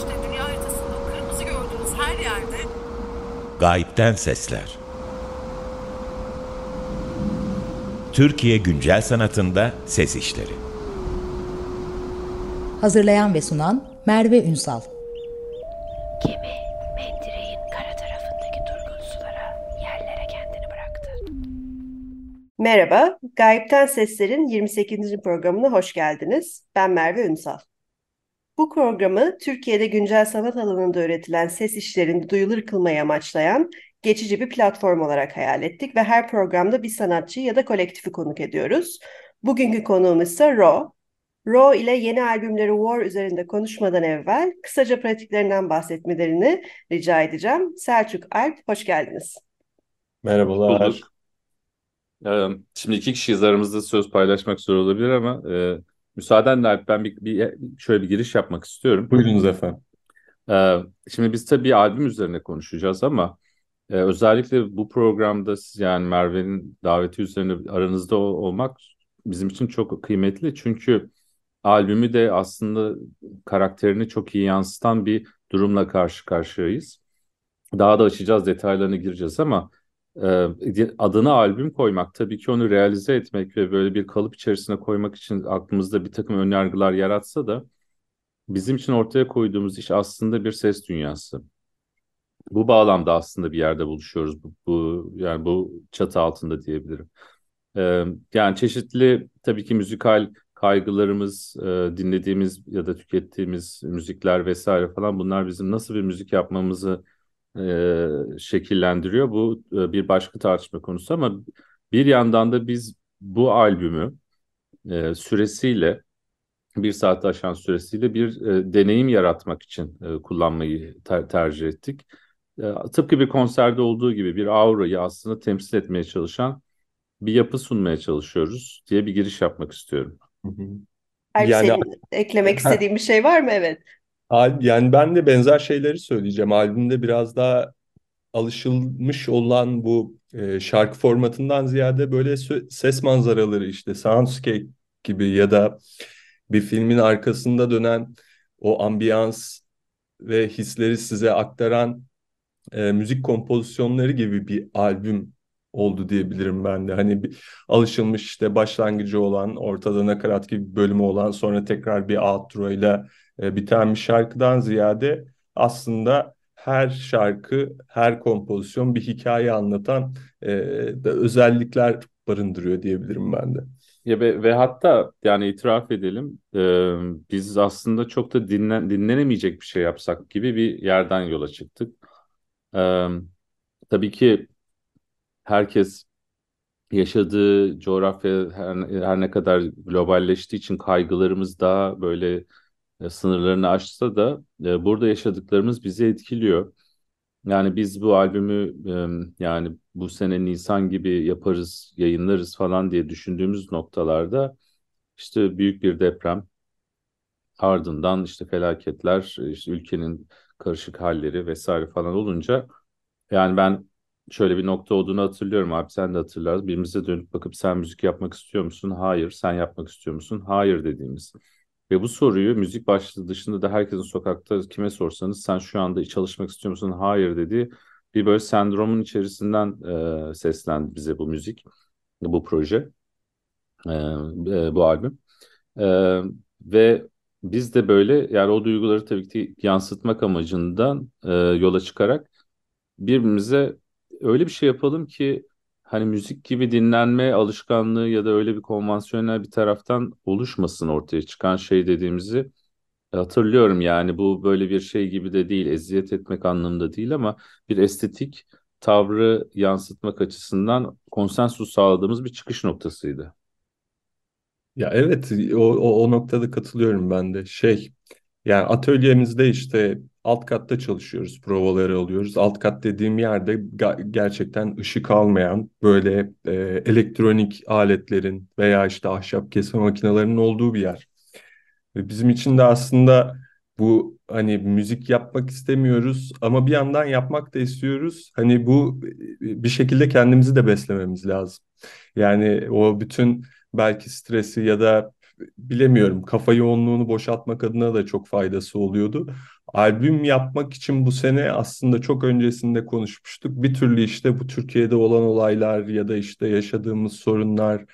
işte dünya haritasında kırmızı gördüğünüz her yerde Gayipten Sesler Türkiye Güncel Sanatında Ses İşleri Hazırlayan ve sunan Merve Ünsal Gemi mendireğin kara tarafındaki durgun sulara, yerlere kendini bıraktı. Merhaba, Gayipten Sesler'in 28. programına hoş geldiniz. Ben Merve Ünsal. Bu programı Türkiye'de güncel sanat alanında üretilen ses işlerini duyulur kılmayı amaçlayan geçici bir platform olarak hayal ettik ve her programda bir sanatçı ya da kolektifi konuk ediyoruz. Bugünkü konuğumuz ise Ro. Ro ile yeni albümleri War üzerinde konuşmadan evvel kısaca pratiklerinden bahsetmelerini rica edeceğim. Selçuk Alp, hoş geldiniz. Merhabalar. Bulduk. Ee, şimdi iki kişiyiz aramızda söz paylaşmak zor olabilir ama e, müsaadenle Alp ben bir, bir şöyle bir giriş yapmak istiyorum. Buyurunuz efendim. Ee, şimdi biz tabii albüm üzerine konuşacağız ama e, özellikle bu programda siz yani Merve'nin daveti üzerine aranızda ol- olmak bizim için çok kıymetli. Çünkü albümü de aslında karakterini çok iyi yansıtan bir durumla karşı karşıyayız. Daha da açacağız, detaylarına gireceğiz ama adına albüm koymak tabii ki onu realize etmek ve böyle bir kalıp içerisine koymak için aklımızda bir takım önyargılar yaratsa da bizim için ortaya koyduğumuz iş aslında bir ses dünyası. Bu bağlamda aslında bir yerde buluşuyoruz. Bu, bu yani bu çatı altında diyebilirim. E, yani çeşitli tabii ki müzikal kaygılarımız, e, dinlediğimiz ya da tükettiğimiz müzikler vesaire falan bunlar bizim nasıl bir müzik yapmamızı e, şekillendiriyor. Bu e, bir başka tartışma konusu ama bir yandan da biz bu albümü e, süresiyle bir saat aşan süresiyle bir e, deneyim yaratmak için e, kullanmayı ter tercih ettik. E, tıpkı bir konserde olduğu gibi bir aurayı aslında temsil etmeye çalışan bir yapı sunmaya çalışıyoruz diye bir giriş yapmak istiyorum. Hı hı. Alp Yani- senin eklemek istediğin bir şey var mı? Evet. Yani ben de benzer şeyleri söyleyeceğim. Albümde biraz daha alışılmış olan bu e, şarkı formatından ziyade böyle ses manzaraları işte soundscape gibi ya da bir filmin arkasında dönen o ambiyans ve hisleri size aktaran e, müzik kompozisyonları gibi bir albüm oldu diyebilirim ben de. Hani bir, alışılmış işte başlangıcı olan, ortada nakarat gibi bir bölümü olan, sonra tekrar bir outro ile e, biten bir şarkıdan ziyade aslında her şarkı, her kompozisyon bir hikaye anlatan e, da özellikler barındırıyor diyebilirim ben de. Ya ve, ve hatta yani itiraf edelim e, biz aslında çok da dinlen, dinlenemeyecek bir şey yapsak gibi bir yerden yola çıktık. E, tabii ki herkes yaşadığı coğrafya her, her ne kadar globalleştiği için kaygılarımız daha böyle sınırlarını aşsa da e, burada yaşadıklarımız bizi etkiliyor. Yani biz bu albümü e, yani bu sene Nisan gibi yaparız, yayınlarız falan diye düşündüğümüz noktalarda işte büyük bir deprem, ardından işte felaketler, işte ülkenin karışık halleri vesaire falan olunca yani ben şöyle bir nokta olduğunu hatırlıyorum abi sen de hatırlarsın. Birbirimize dönüp bakıp sen müzik yapmak istiyor musun? Hayır. Sen yapmak istiyor musun? Hayır dediğimiz. Ve bu soruyu müzik başlığı dışında da herkesin sokakta kime sorsanız sen şu anda çalışmak istiyor musun? Hayır dediği bir böyle sendromun içerisinden e, seslendi bize bu müzik, bu proje, e, e, bu albüm. E, ve biz de böyle yani o duyguları tabii ki yansıtmak amacından e, yola çıkarak birbirimize öyle bir şey yapalım ki hani müzik gibi dinlenme alışkanlığı ya da öyle bir konvansiyonel bir taraftan oluşmasın ortaya çıkan şey dediğimizi hatırlıyorum yani bu böyle bir şey gibi de değil eziyet etmek anlamında değil ama bir estetik tavrı yansıtmak açısından konsensus sağladığımız bir çıkış noktasıydı. Ya evet o, o, o noktada katılıyorum ben de. Şey yani atölyemizde işte alt katta çalışıyoruz, provaları alıyoruz. Alt kat dediğim yerde gerçekten ışık almayan böyle e, elektronik aletlerin veya işte ahşap kesme makinelerinin olduğu bir yer. Ve bizim için de aslında bu hani müzik yapmak istemiyoruz ama bir yandan yapmak da istiyoruz. Hani bu bir şekilde kendimizi de beslememiz lazım. Yani o bütün belki stresi ya da bilemiyorum kafa yoğunluğunu boşaltmak adına da çok faydası oluyordu. Albüm yapmak için bu sene aslında çok öncesinde konuşmuştuk. Bir türlü işte bu Türkiye'de olan olaylar ya da işte yaşadığımız sorunlar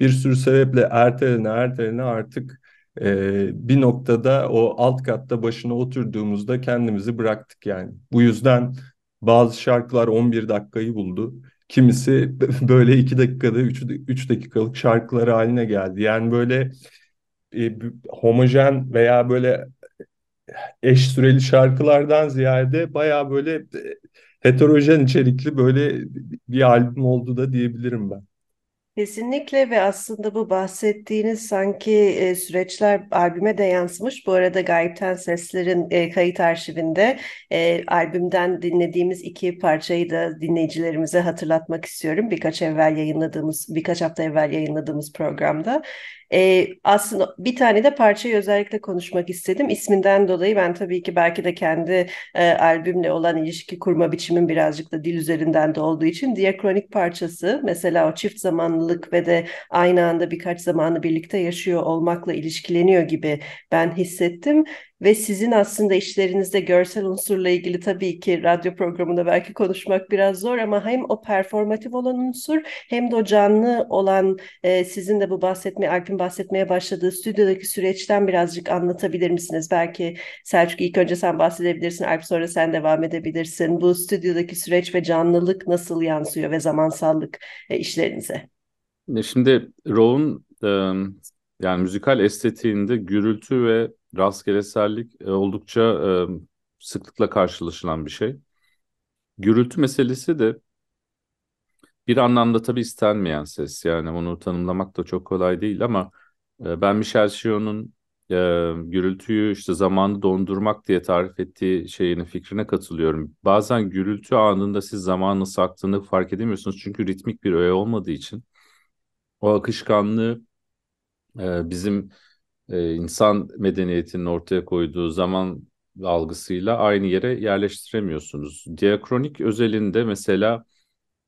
bir sürü sebeple ertelene ertelene artık e, bir noktada o alt katta başına oturduğumuzda kendimizi bıraktık yani. Bu yüzden bazı şarkılar 11 dakikayı buldu. Kimisi böyle 2 dakikada 3, 3 dakikalık şarkılar haline geldi. Yani böyle e, homojen veya böyle eş süreli şarkılardan ziyade baya böyle e, heterojen içerikli böyle bir albüm oldu da diyebilirim ben. Kesinlikle ve aslında bu bahsettiğiniz sanki e, süreçler albüme de yansımış. Bu arada Gayipten Sesler'in e, kayıt arşivinde albümden dinlediğimiz iki parçayı da dinleyicilerimize hatırlatmak istiyorum. Birkaç evvel yayınladığımız, birkaç hafta evvel yayınladığımız programda. E, aslında bir tane de parçayı özellikle konuşmak istedim. İsminden dolayı ben tabii ki belki de kendi e, albümle olan ilişki kurma biçimim birazcık da dil üzerinden de olduğu için diakronik parçası mesela o çift zamanlılık ve de aynı anda birkaç zamanı birlikte yaşıyor olmakla ilişkileniyor gibi ben hissettim. Ve sizin aslında işlerinizde görsel unsurla ilgili tabii ki radyo programında belki konuşmak biraz zor ama hem o performatif olan unsur hem de o canlı olan e, sizin de bu bahsetmeye, Alp'in bahsetmeye başladığı stüdyodaki süreçten birazcık anlatabilir misiniz? Belki Selçuk ilk önce sen bahsedebilirsin, Alp sonra sen devam edebilirsin. Bu stüdyodaki süreç ve canlılık nasıl yansıyor ve zamansallık e, işlerinize? Şimdi Raw'un e, yani müzikal estetiğinde gürültü ve rastgelesellik e, oldukça e, sıklıkla karşılaşılan bir şey. Gürültü meselesi de bir anlamda tabii istenmeyen ses. Yani onu tanımlamak da çok kolay değil ama e, ben Michel Sion'un e, gürültüyü işte zamanı dondurmak diye tarif ettiği şeyine fikrine katılıyorum. Bazen gürültü anında siz zamanın nasıl aktığını fark edemiyorsunuz. Çünkü ritmik bir öğe olmadığı için o akışkanlığı e, bizim e, insan medeniyetinin ortaya koyduğu zaman algısıyla aynı yere yerleştiremiyorsunuz. Diakronik özelinde mesela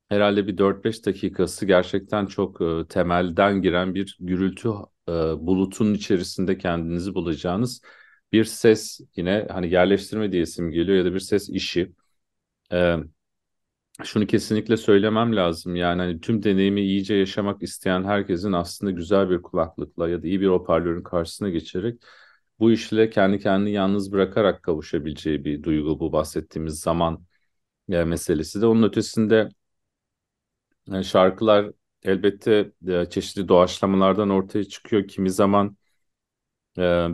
herhalde bir 4-5 dakikası gerçekten çok e, temelden giren bir gürültü e, bulutunun içerisinde kendinizi bulacağınız bir ses yine hani yerleştirme diye isim geliyor ya da bir ses işi. E, şunu kesinlikle söylemem lazım. Yani hani tüm deneyimi iyice yaşamak isteyen herkesin aslında güzel bir kulaklıkla ya da iyi bir hoparlörün karşısına geçerek bu işle kendi kendini yalnız bırakarak kavuşabileceği bir duygu bu bahsettiğimiz zaman meselesi de. Onun ötesinde şarkılar elbette çeşitli doğaçlamalardan ortaya çıkıyor. Kimi zaman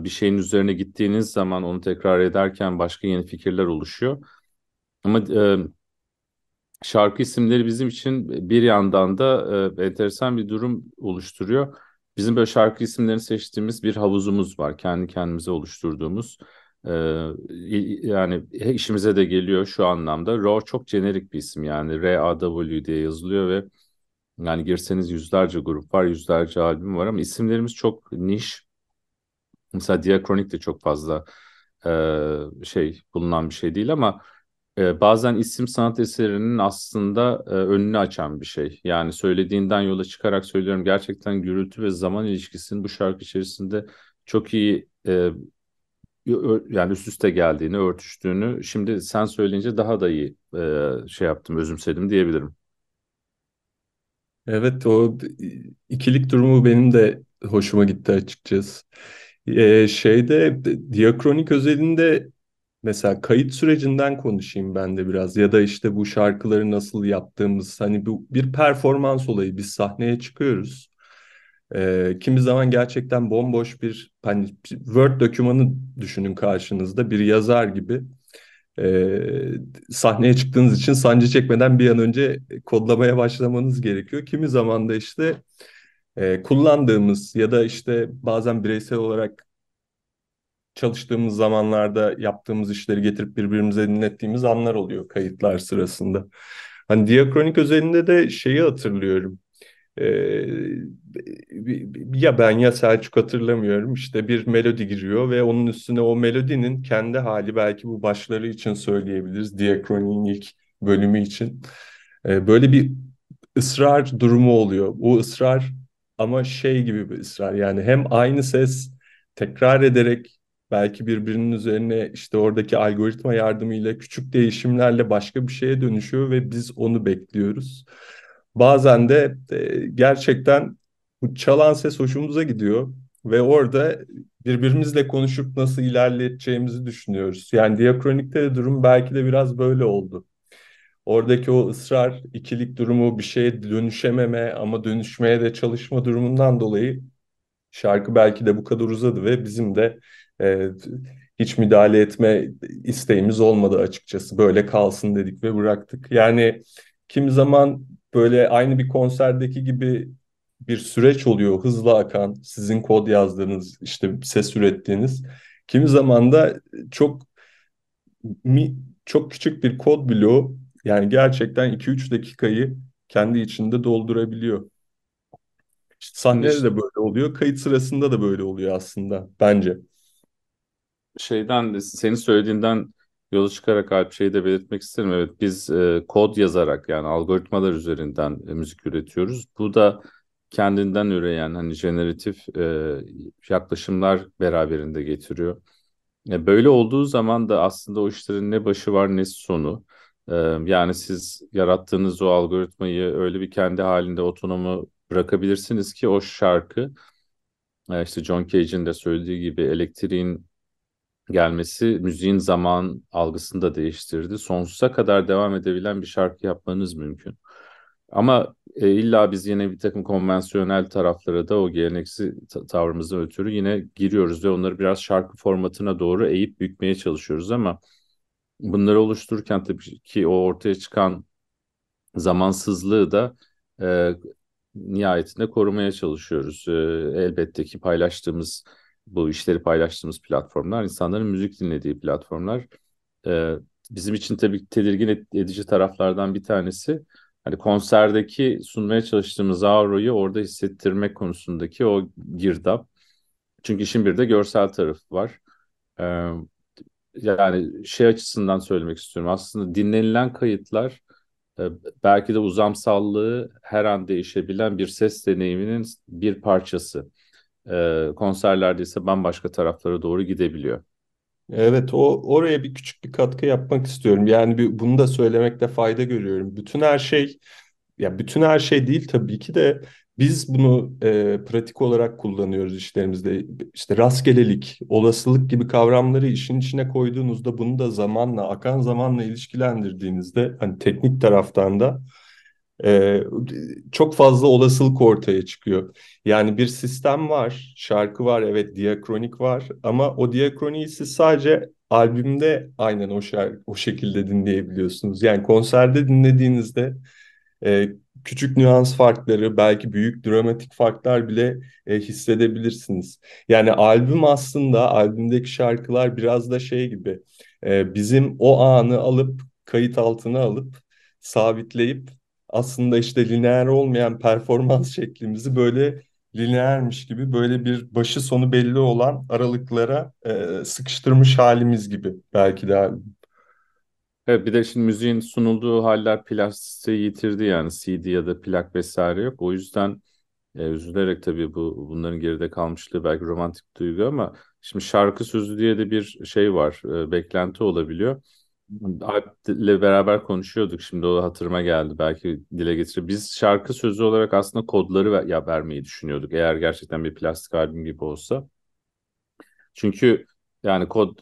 bir şeyin üzerine gittiğiniz zaman onu tekrar ederken başka yeni fikirler oluşuyor. Ama şarkı isimleri bizim için bir yandan da e, enteresan bir durum oluşturuyor. Bizim böyle şarkı isimlerini seçtiğimiz bir havuzumuz var. Kendi kendimize oluşturduğumuz. E, yani işimize de geliyor şu anlamda. Raw çok jenerik bir isim yani. R-A-W diye yazılıyor ve yani girseniz yüzlerce grup var, yüzlerce albüm var ama isimlerimiz çok niş. Mesela Diakronik de çok fazla e, şey bulunan bir şey değil ama e, bazen isim sanat eserinin aslında e, önünü açan bir şey. Yani söylediğinden yola çıkarak söylüyorum gerçekten gürültü ve zaman ilişkisinin bu şarkı içerisinde çok iyi e, yani üst üste geldiğini, örtüştüğünü şimdi sen söyleyince daha da iyi e, şey yaptım, özümsedim diyebilirim. Evet o ikilik durumu benim de hoşuma gitti açıkçası. Ee, şeyde diakronik özelinde Mesela kayıt sürecinden konuşayım ben de biraz ya da işte bu şarkıları nasıl yaptığımız hani bu bir performans olayı biz sahneye çıkıyoruz. Ee, kimi zaman gerçekten bomboş bir hani Word dokümanı düşünün karşınızda bir yazar gibi. Ee, sahneye çıktığınız için sancı çekmeden bir an önce kodlamaya başlamanız gerekiyor. Kimi zaman da işte e, kullandığımız ya da işte bazen bireysel olarak çalıştığımız zamanlarda yaptığımız işleri getirip birbirimize dinlettiğimiz anlar oluyor kayıtlar sırasında. Hani diakronik özelinde de şeyi hatırlıyorum. Ee, ya ben ya Selçuk hatırlamıyorum işte bir melodi giriyor ve onun üstüne o melodinin kendi hali belki bu başları için söyleyebiliriz diakronin ilk bölümü için ee, böyle bir ısrar durumu oluyor. Bu ısrar ama şey gibi bir ısrar yani hem aynı ses tekrar ederek belki birbirinin üzerine işte oradaki algoritma yardımıyla küçük değişimlerle başka bir şeye dönüşüyor ve biz onu bekliyoruz. Bazen de e, gerçekten bu çalan ses hoşumuza gidiyor ve orada birbirimizle konuşup nasıl ilerleteceğimizi düşünüyoruz. Yani diakronikte de durum belki de biraz böyle oldu. Oradaki o ısrar, ikilik durumu, bir şeye dönüşememe ama dönüşmeye de çalışma durumundan dolayı şarkı belki de bu kadar uzadı ve bizim de e, hiç müdahale etme isteğimiz olmadı açıkçası. Böyle kalsın dedik ve bıraktık. Yani kimi zaman böyle aynı bir konserdeki gibi bir süreç oluyor hızlı akan sizin kod yazdığınız işte ses ürettiğiniz kimi zaman da çok mi, çok küçük bir kod bloğu yani gerçekten 2-3 dakikayı kendi içinde doldurabiliyor. Sahnede de böyle oluyor, kayıt sırasında da böyle oluyor aslında bence. Şeyden senin söylediğinden yola çıkarak Alp şeyi de belirtmek isterim. Evet biz e, kod yazarak yani algoritmalar üzerinden e, müzik üretiyoruz. Bu da kendinden üreyen hani jeneratif e, yaklaşımlar beraberinde getiriyor. E, böyle olduğu zaman da aslında o işlerin ne başı var ne sonu. E, yani siz yarattığınız o algoritmayı öyle bir kendi halinde otonomu bırakabilirsiniz ki o şarkı e, işte John Cage'in de söylediği gibi elektriğin gelmesi müziğin zaman algısını da değiştirdi. Sonsuza kadar devam edebilen bir şarkı yapmanız mümkün. Ama e, illa biz yine bir takım konvansiyonel taraflara da o geleneksel tavrımızdan ötürü yine giriyoruz ve onları biraz şarkı formatına doğru eğip bükmeye çalışıyoruz ama bunları oluştururken tabii ki o ortaya çıkan zamansızlığı da e, nihayetinde korumaya çalışıyoruz. E, elbette ki paylaştığımız bu işleri paylaştığımız platformlar, insanların müzik dinlediği platformlar. E, bizim için tabii tedirgin edici taraflardan bir tanesi hani konserdeki sunmaya çalıştığımız aurayı orada hissettirmek konusundaki o girdap. Çünkü işin bir de görsel tarafı var. Ee, yani şey açısından söylemek istiyorum. Aslında dinlenilen kayıtlar e, belki de uzamsallığı her an değişebilen bir ses deneyiminin bir parçası. Ee, konserlerde ise bambaşka taraflara doğru gidebiliyor. Evet, o oraya bir küçük bir katkı yapmak istiyorum. Yani bir, bunu da söylemekte fayda görüyorum. Bütün her şey, ya bütün her şey değil tabii ki de biz bunu e, pratik olarak kullanıyoruz işlerimizde. İşte rastgelelik, olasılık gibi kavramları işin içine koyduğunuzda bunu da zamanla, akan zamanla ilişkilendirdiğinizde hani teknik taraftan da e, çok fazla olasılık ortaya çıkıyor. Yani bir sistem var, şarkı var, evet diakronik var ama o diakroniği siz sadece albümde aynen o şarkı o şekilde dinleyebiliyorsunuz. Yani konserde dinlediğinizde e, küçük nüans farkları, belki büyük dramatik farklar bile e, hissedebilirsiniz. Yani albüm aslında albümdeki şarkılar biraz da şey gibi e, bizim o anı alıp kayıt altına alıp sabitleyip aslında işte lineer olmayan performans şeklimizi böyle lineermiş gibi böyle bir başı sonu belli olan aralıklara e, sıkıştırmış halimiz gibi belki de. Evet bir de şimdi müziğin sunulduğu haller plastiği yitirdi yani CD ya da plak vesaire yok. O yüzden e, üzülerek tabii bu bunların geride kalmışlığı belki romantik duygu ama şimdi şarkı sözü diye de bir şey var, e, beklenti olabiliyor. Alp'le beraber konuşuyorduk. Şimdi o hatırıma geldi. Belki dile getirir. Biz şarkı sözü olarak aslında kodları ver, ya vermeyi düşünüyorduk. Eğer gerçekten bir plastik albüm gibi olsa. Çünkü yani kod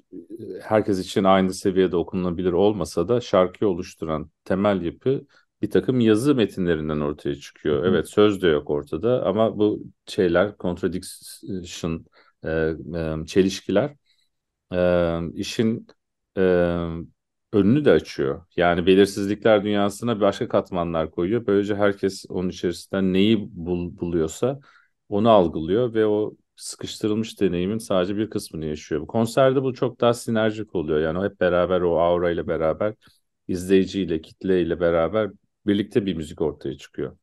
herkes için aynı seviyede okunabilir olmasa da şarkıyı oluşturan temel yapı bir takım yazı metinlerinden ortaya çıkıyor. Evet söz de yok ortada ama bu şeyler contradiction, e, e, çelişkiler e, işin e, önünü de açıyor. Yani belirsizlikler dünyasına başka katmanlar koyuyor. Böylece herkes onun içerisinden neyi bul, buluyorsa onu algılıyor ve o sıkıştırılmış deneyimin sadece bir kısmını yaşıyor. Bu konserde bu çok daha sinerjik oluyor. Yani hep beraber o aura ile beraber izleyiciyle, kitleyle beraber birlikte bir müzik ortaya çıkıyor.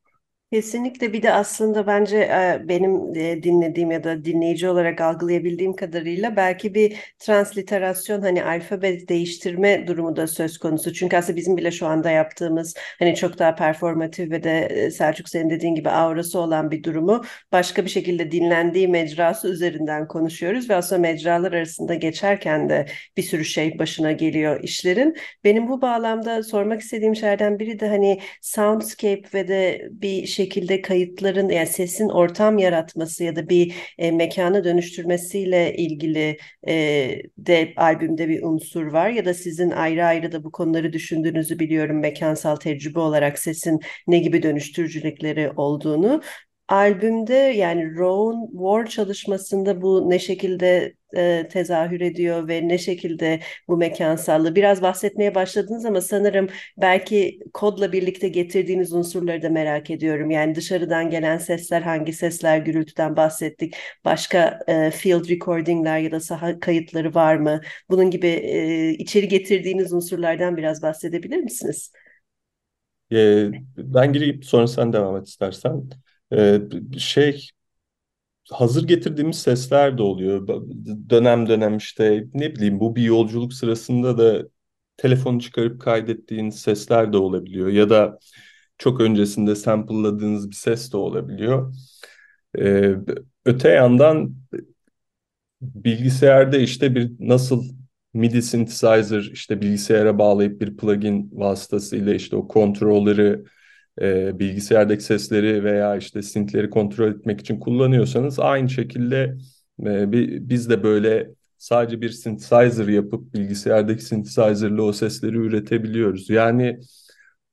Kesinlikle bir de aslında bence e, benim e, dinlediğim ya da dinleyici olarak algılayabildiğim kadarıyla belki bir transliterasyon hani alfabe değiştirme durumu da söz konusu. Çünkü aslında bizim bile şu anda yaptığımız hani çok daha performatif ve de e, Selçuk senin dediğin gibi aurası olan bir durumu başka bir şekilde dinlendiği mecrası üzerinden konuşuyoruz ve aslında mecralar arasında geçerken de bir sürü şey başına geliyor işlerin. Benim bu bağlamda sormak istediğim şeylerden biri de hani soundscape ve de bir şekilde kayıtların yani sesin ortam yaratması ya da bir e, mekana dönüştürmesiyle ilgili e, de albümde bir unsur var ya da sizin ayrı ayrı da bu konuları düşündüğünüzü biliyorum mekansal tecrübe olarak sesin ne gibi dönüştürücülükleri olduğunu. Albümde yani Rowan War çalışmasında bu ne şekilde e, tezahür ediyor ve ne şekilde bu mekansallığı biraz bahsetmeye başladınız ama sanırım belki kodla birlikte getirdiğiniz unsurları da merak ediyorum. Yani dışarıdan gelen sesler hangi sesler gürültüden bahsettik. Başka e, field recordingler ya da saha kayıtları var mı? Bunun gibi e, içeri getirdiğiniz unsurlardan biraz bahsedebilir misiniz? Ee, ben gireyim sonra sen devam et istersen. Ee, şey hazır getirdiğimiz sesler de oluyor. Dönem dönem işte ne bileyim bu bir yolculuk sırasında da telefonu çıkarıp kaydettiğiniz sesler de olabiliyor. Ya da çok öncesinde sample'ladığınız bir ses de olabiliyor. Ee, öte yandan bilgisayarda işte bir nasıl MIDI synthesizer işte bilgisayara bağlayıp bir plugin vasıtasıyla işte o kontrolleri e, bilgisayardaki sesleri veya işte synthleri kontrol etmek için kullanıyorsanız aynı şekilde e, biz de böyle sadece bir synthesizer yapıp bilgisayardaki synthesizer'la o sesleri üretebiliyoruz. Yani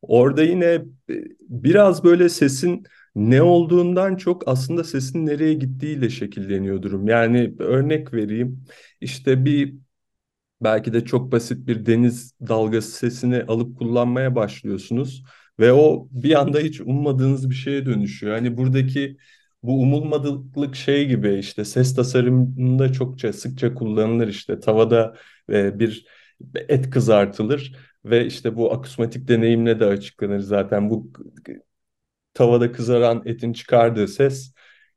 orada yine e, biraz böyle sesin ne olduğundan çok aslında sesin nereye gittiğiyle şekilleniyor durum. Yani örnek vereyim işte bir belki de çok basit bir deniz dalgası sesini alıp kullanmaya başlıyorsunuz. Ve o bir anda hiç ummadığınız bir şeye dönüşüyor. Hani buradaki bu umulmadıklık şey gibi işte ses tasarımında çokça sıkça kullanılır işte tavada e, bir et kızartılır ve işte bu akusmatik deneyimle de açıklanır zaten bu tavada kızaran etin çıkardığı ses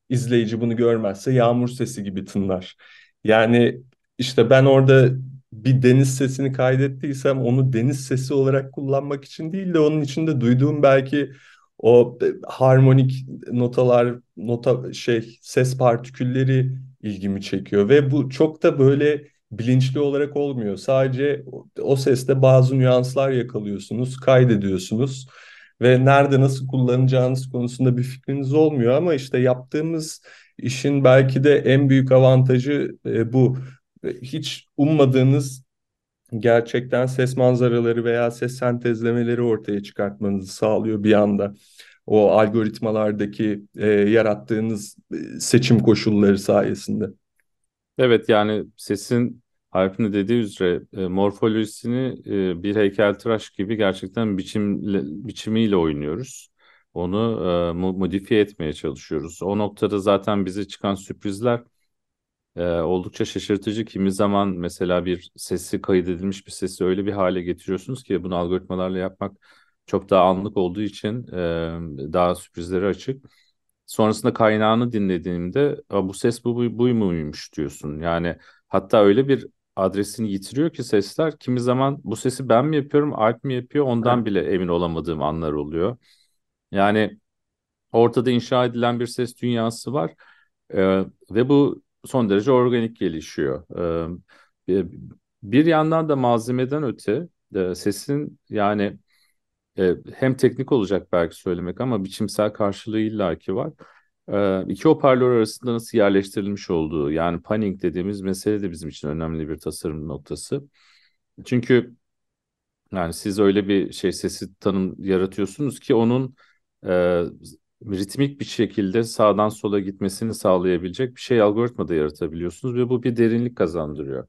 izleyici bunu görmezse yağmur sesi gibi tınlar. Yani işte ben orada bir deniz sesini kaydettiysem onu deniz sesi olarak kullanmak için değil de onun içinde duyduğum belki o e, harmonik notalar, nota şey ses partikülleri ilgimi çekiyor. Ve bu çok da böyle bilinçli olarak olmuyor. Sadece o seste bazı nüanslar yakalıyorsunuz, kaydediyorsunuz ve nerede nasıl kullanacağınız konusunda bir fikriniz olmuyor. Ama işte yaptığımız işin belki de en büyük avantajı e, bu hiç ummadığınız gerçekten ses manzaraları veya ses sentezlemeleri ortaya çıkartmanızı sağlıyor bir anda. O algoritmalardaki e, yarattığınız e, seçim koşulları sayesinde. Evet yani sesin Alp'in dediği üzere e, morfolojisini e, bir heykeltıraş gibi gerçekten biçimle, biçimiyle oynuyoruz. Onu e, modifiye etmeye çalışıyoruz. O noktada zaten bize çıkan sürprizler e, oldukça şaşırtıcı. Kimi zaman mesela bir sesi kaydedilmiş bir sesi öyle bir hale getiriyorsunuz ki bunu algoritmalarla yapmak çok daha anlık olduğu için e, daha sürprizlere açık. Sonrasında kaynağını dinlediğimde bu ses bu, bu, bu muymuş diyorsun. Yani hatta öyle bir adresini yitiriyor ki sesler kimi zaman bu sesi ben mi yapıyorum, Alp mi yapıyor ondan bile emin olamadığım anlar oluyor. Yani ortada inşa edilen bir ses dünyası var ee, ve bu son derece organik gelişiyor. Ee, bir yandan da malzemeden öte e, sesin yani e, hem teknik olacak belki söylemek ama biçimsel karşılığı illaki var. Ee, iki hoparlör arasında nasıl yerleştirilmiş olduğu yani panning dediğimiz mesele de bizim için önemli bir tasarım noktası. Çünkü yani siz öyle bir şey sesi tanım yaratıyorsunuz ki onun e, ritmik bir şekilde sağdan sola gitmesini sağlayabilecek bir şey algoritmada yaratabiliyorsunuz ve bu bir derinlik kazandırıyor.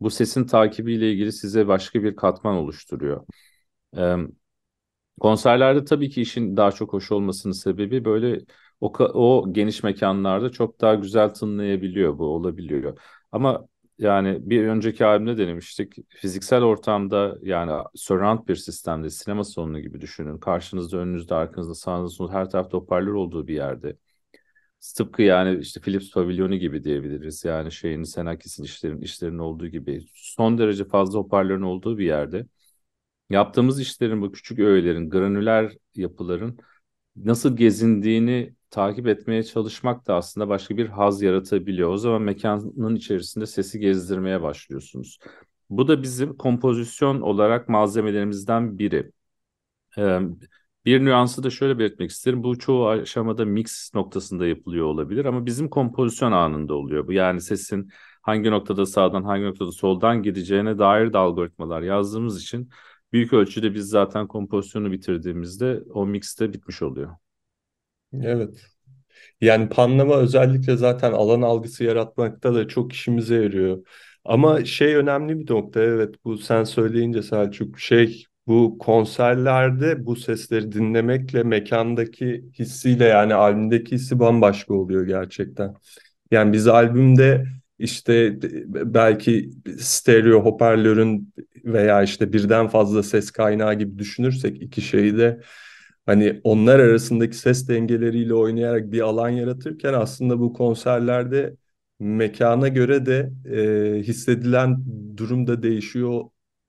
Bu sesin takibiyle ilgili size başka bir katman oluşturuyor. Ee, konserlerde tabii ki işin daha çok hoş olmasının sebebi böyle o, o geniş mekanlarda çok daha güzel tınlayabiliyor bu olabiliyor. Ama yani bir önceki albümde denemiştik. Fiziksel ortamda yani surround bir sistemde sinema salonu gibi düşünün. Karşınızda, önünüzde, arkanızda, sağınızda, solunuzda her tarafta hoparlör olduğu bir yerde. Tıpkı yani işte Philips pavilyonu gibi diyebiliriz. Yani şeyin Senakis'in işlerin, işlerinin olduğu gibi son derece fazla hoparlörün olduğu bir yerde. Yaptığımız işlerin bu küçük öğelerin, granüler yapıların nasıl gezindiğini takip etmeye çalışmak da aslında başka bir haz yaratabiliyor. O zaman mekanın içerisinde sesi gezdirmeye başlıyorsunuz. Bu da bizim kompozisyon olarak malzemelerimizden biri. Ee, bir nüansı da şöyle belirtmek isterim. Bu çoğu aşamada mix noktasında yapılıyor olabilir ama bizim kompozisyon anında oluyor bu. Yani sesin hangi noktada sağdan hangi noktada soldan gideceğine dair de algoritmalar yazdığımız için büyük ölçüde biz zaten kompozisyonu bitirdiğimizde o mix de bitmiş oluyor. Evet. Yani panlama özellikle zaten alan algısı yaratmakta da çok işimize yarıyor. Ama şey önemli bir nokta evet bu sen söyleyince Selçuk şey bu konserlerde bu sesleri dinlemekle mekandaki hissiyle yani albümdeki hissi bambaşka oluyor gerçekten. Yani biz albümde işte belki stereo hoparlörün veya işte birden fazla ses kaynağı gibi düşünürsek iki şeyi de hani onlar arasındaki ses dengeleriyle oynayarak bir alan yaratırken aslında bu konserlerde mekana göre de e, hissedilen durum da değişiyor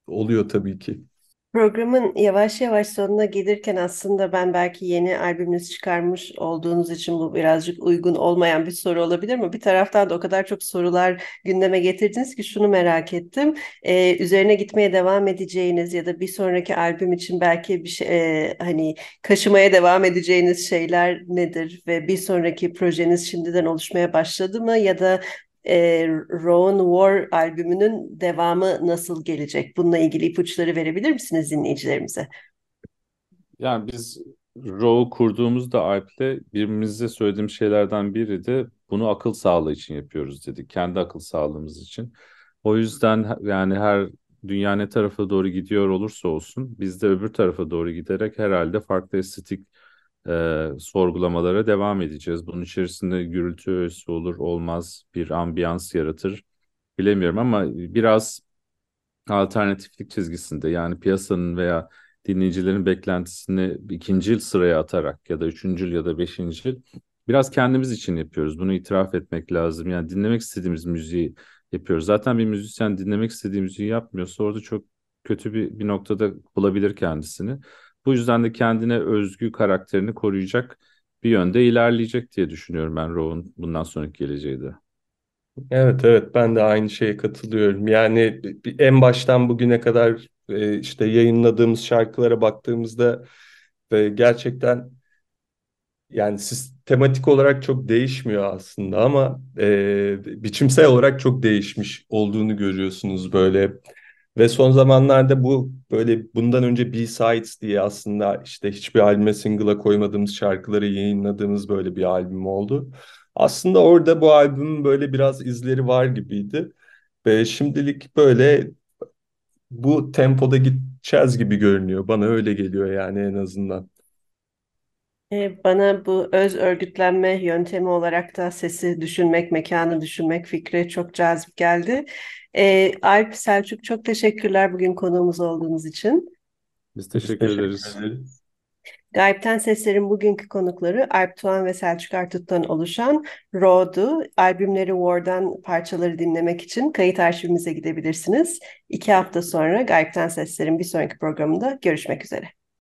oluyor tabii ki. Programın yavaş yavaş sonuna gelirken aslında ben belki yeni albümünüz çıkarmış olduğunuz için bu birazcık uygun olmayan bir soru olabilir mi? Bir taraftan da o kadar çok sorular gündeme getirdiniz ki şunu merak ettim. Ee, üzerine gitmeye devam edeceğiniz ya da bir sonraki albüm için belki bir şey e, hani kaşımaya devam edeceğiniz şeyler nedir ve bir sonraki projeniz şimdiden oluşmaya başladı mı ya da e, Rowan War albümünün devamı nasıl gelecek? Bununla ilgili ipuçları verebilir misiniz dinleyicilerimize? Yani biz Raw'u kurduğumuzda Alp'le birbirimize söylediğim şeylerden biri de bunu akıl sağlığı için yapıyoruz dedik. Kendi akıl sağlığımız için. O yüzden yani her dünya ne tarafa doğru gidiyor olursa olsun biz de öbür tarafa doğru giderek herhalde farklı estetik e, sorgulamalara devam edeceğiz. Bunun içerisinde gürültü öğesi olur olmaz bir ambiyans yaratır bilemiyorum ama biraz alternatiflik çizgisinde yani piyasanın veya dinleyicilerin beklentisini ikinci yıl sıraya atarak ya da üçüncü yıl ya da beşinci yıl biraz kendimiz için yapıyoruz. Bunu itiraf etmek lazım. Yani dinlemek istediğimiz müziği yapıyoruz. Zaten bir müzisyen dinlemek istediği müziği yapmıyorsa orada çok kötü bir, bir noktada bulabilir kendisini. Bu yüzden de kendine özgü karakterini koruyacak bir yönde ilerleyecek diye düşünüyorum ben Rowan bundan sonraki geleceği de. Evet evet ben de aynı şeye katılıyorum. Yani en baştan bugüne kadar e, işte yayınladığımız şarkılara baktığımızda ve gerçekten yani sistematik olarak çok değişmiyor aslında ama e, biçimsel olarak çok değişmiş olduğunu görüyorsunuz böyle. Ve son zamanlarda bu böyle bundan önce B-Sides diye aslında işte hiçbir albüme single'a koymadığımız şarkıları yayınladığımız böyle bir albüm oldu. Aslında orada bu albümün böyle biraz izleri var gibiydi. Ve şimdilik böyle bu tempoda gideceğiz gibi görünüyor. Bana öyle geliyor yani en azından. E, Bana bu öz örgütlenme yöntemi olarak da sesi düşünmek, mekanı düşünmek fikri çok cazip geldi. E, Alp, Selçuk çok teşekkürler bugün konuğumuz olduğunuz için. Biz teşekkür Teşekkür ederiz. ederiz. Gayipten Sesler'in bugünkü konukları Alp Tuğan ve Selçuk Artut'tan oluşan Raw'du. Albümleri War'dan parçaları dinlemek için kayıt arşivimize gidebilirsiniz. İki hafta sonra Gayipten Sesler'in bir sonraki programında görüşmek üzere.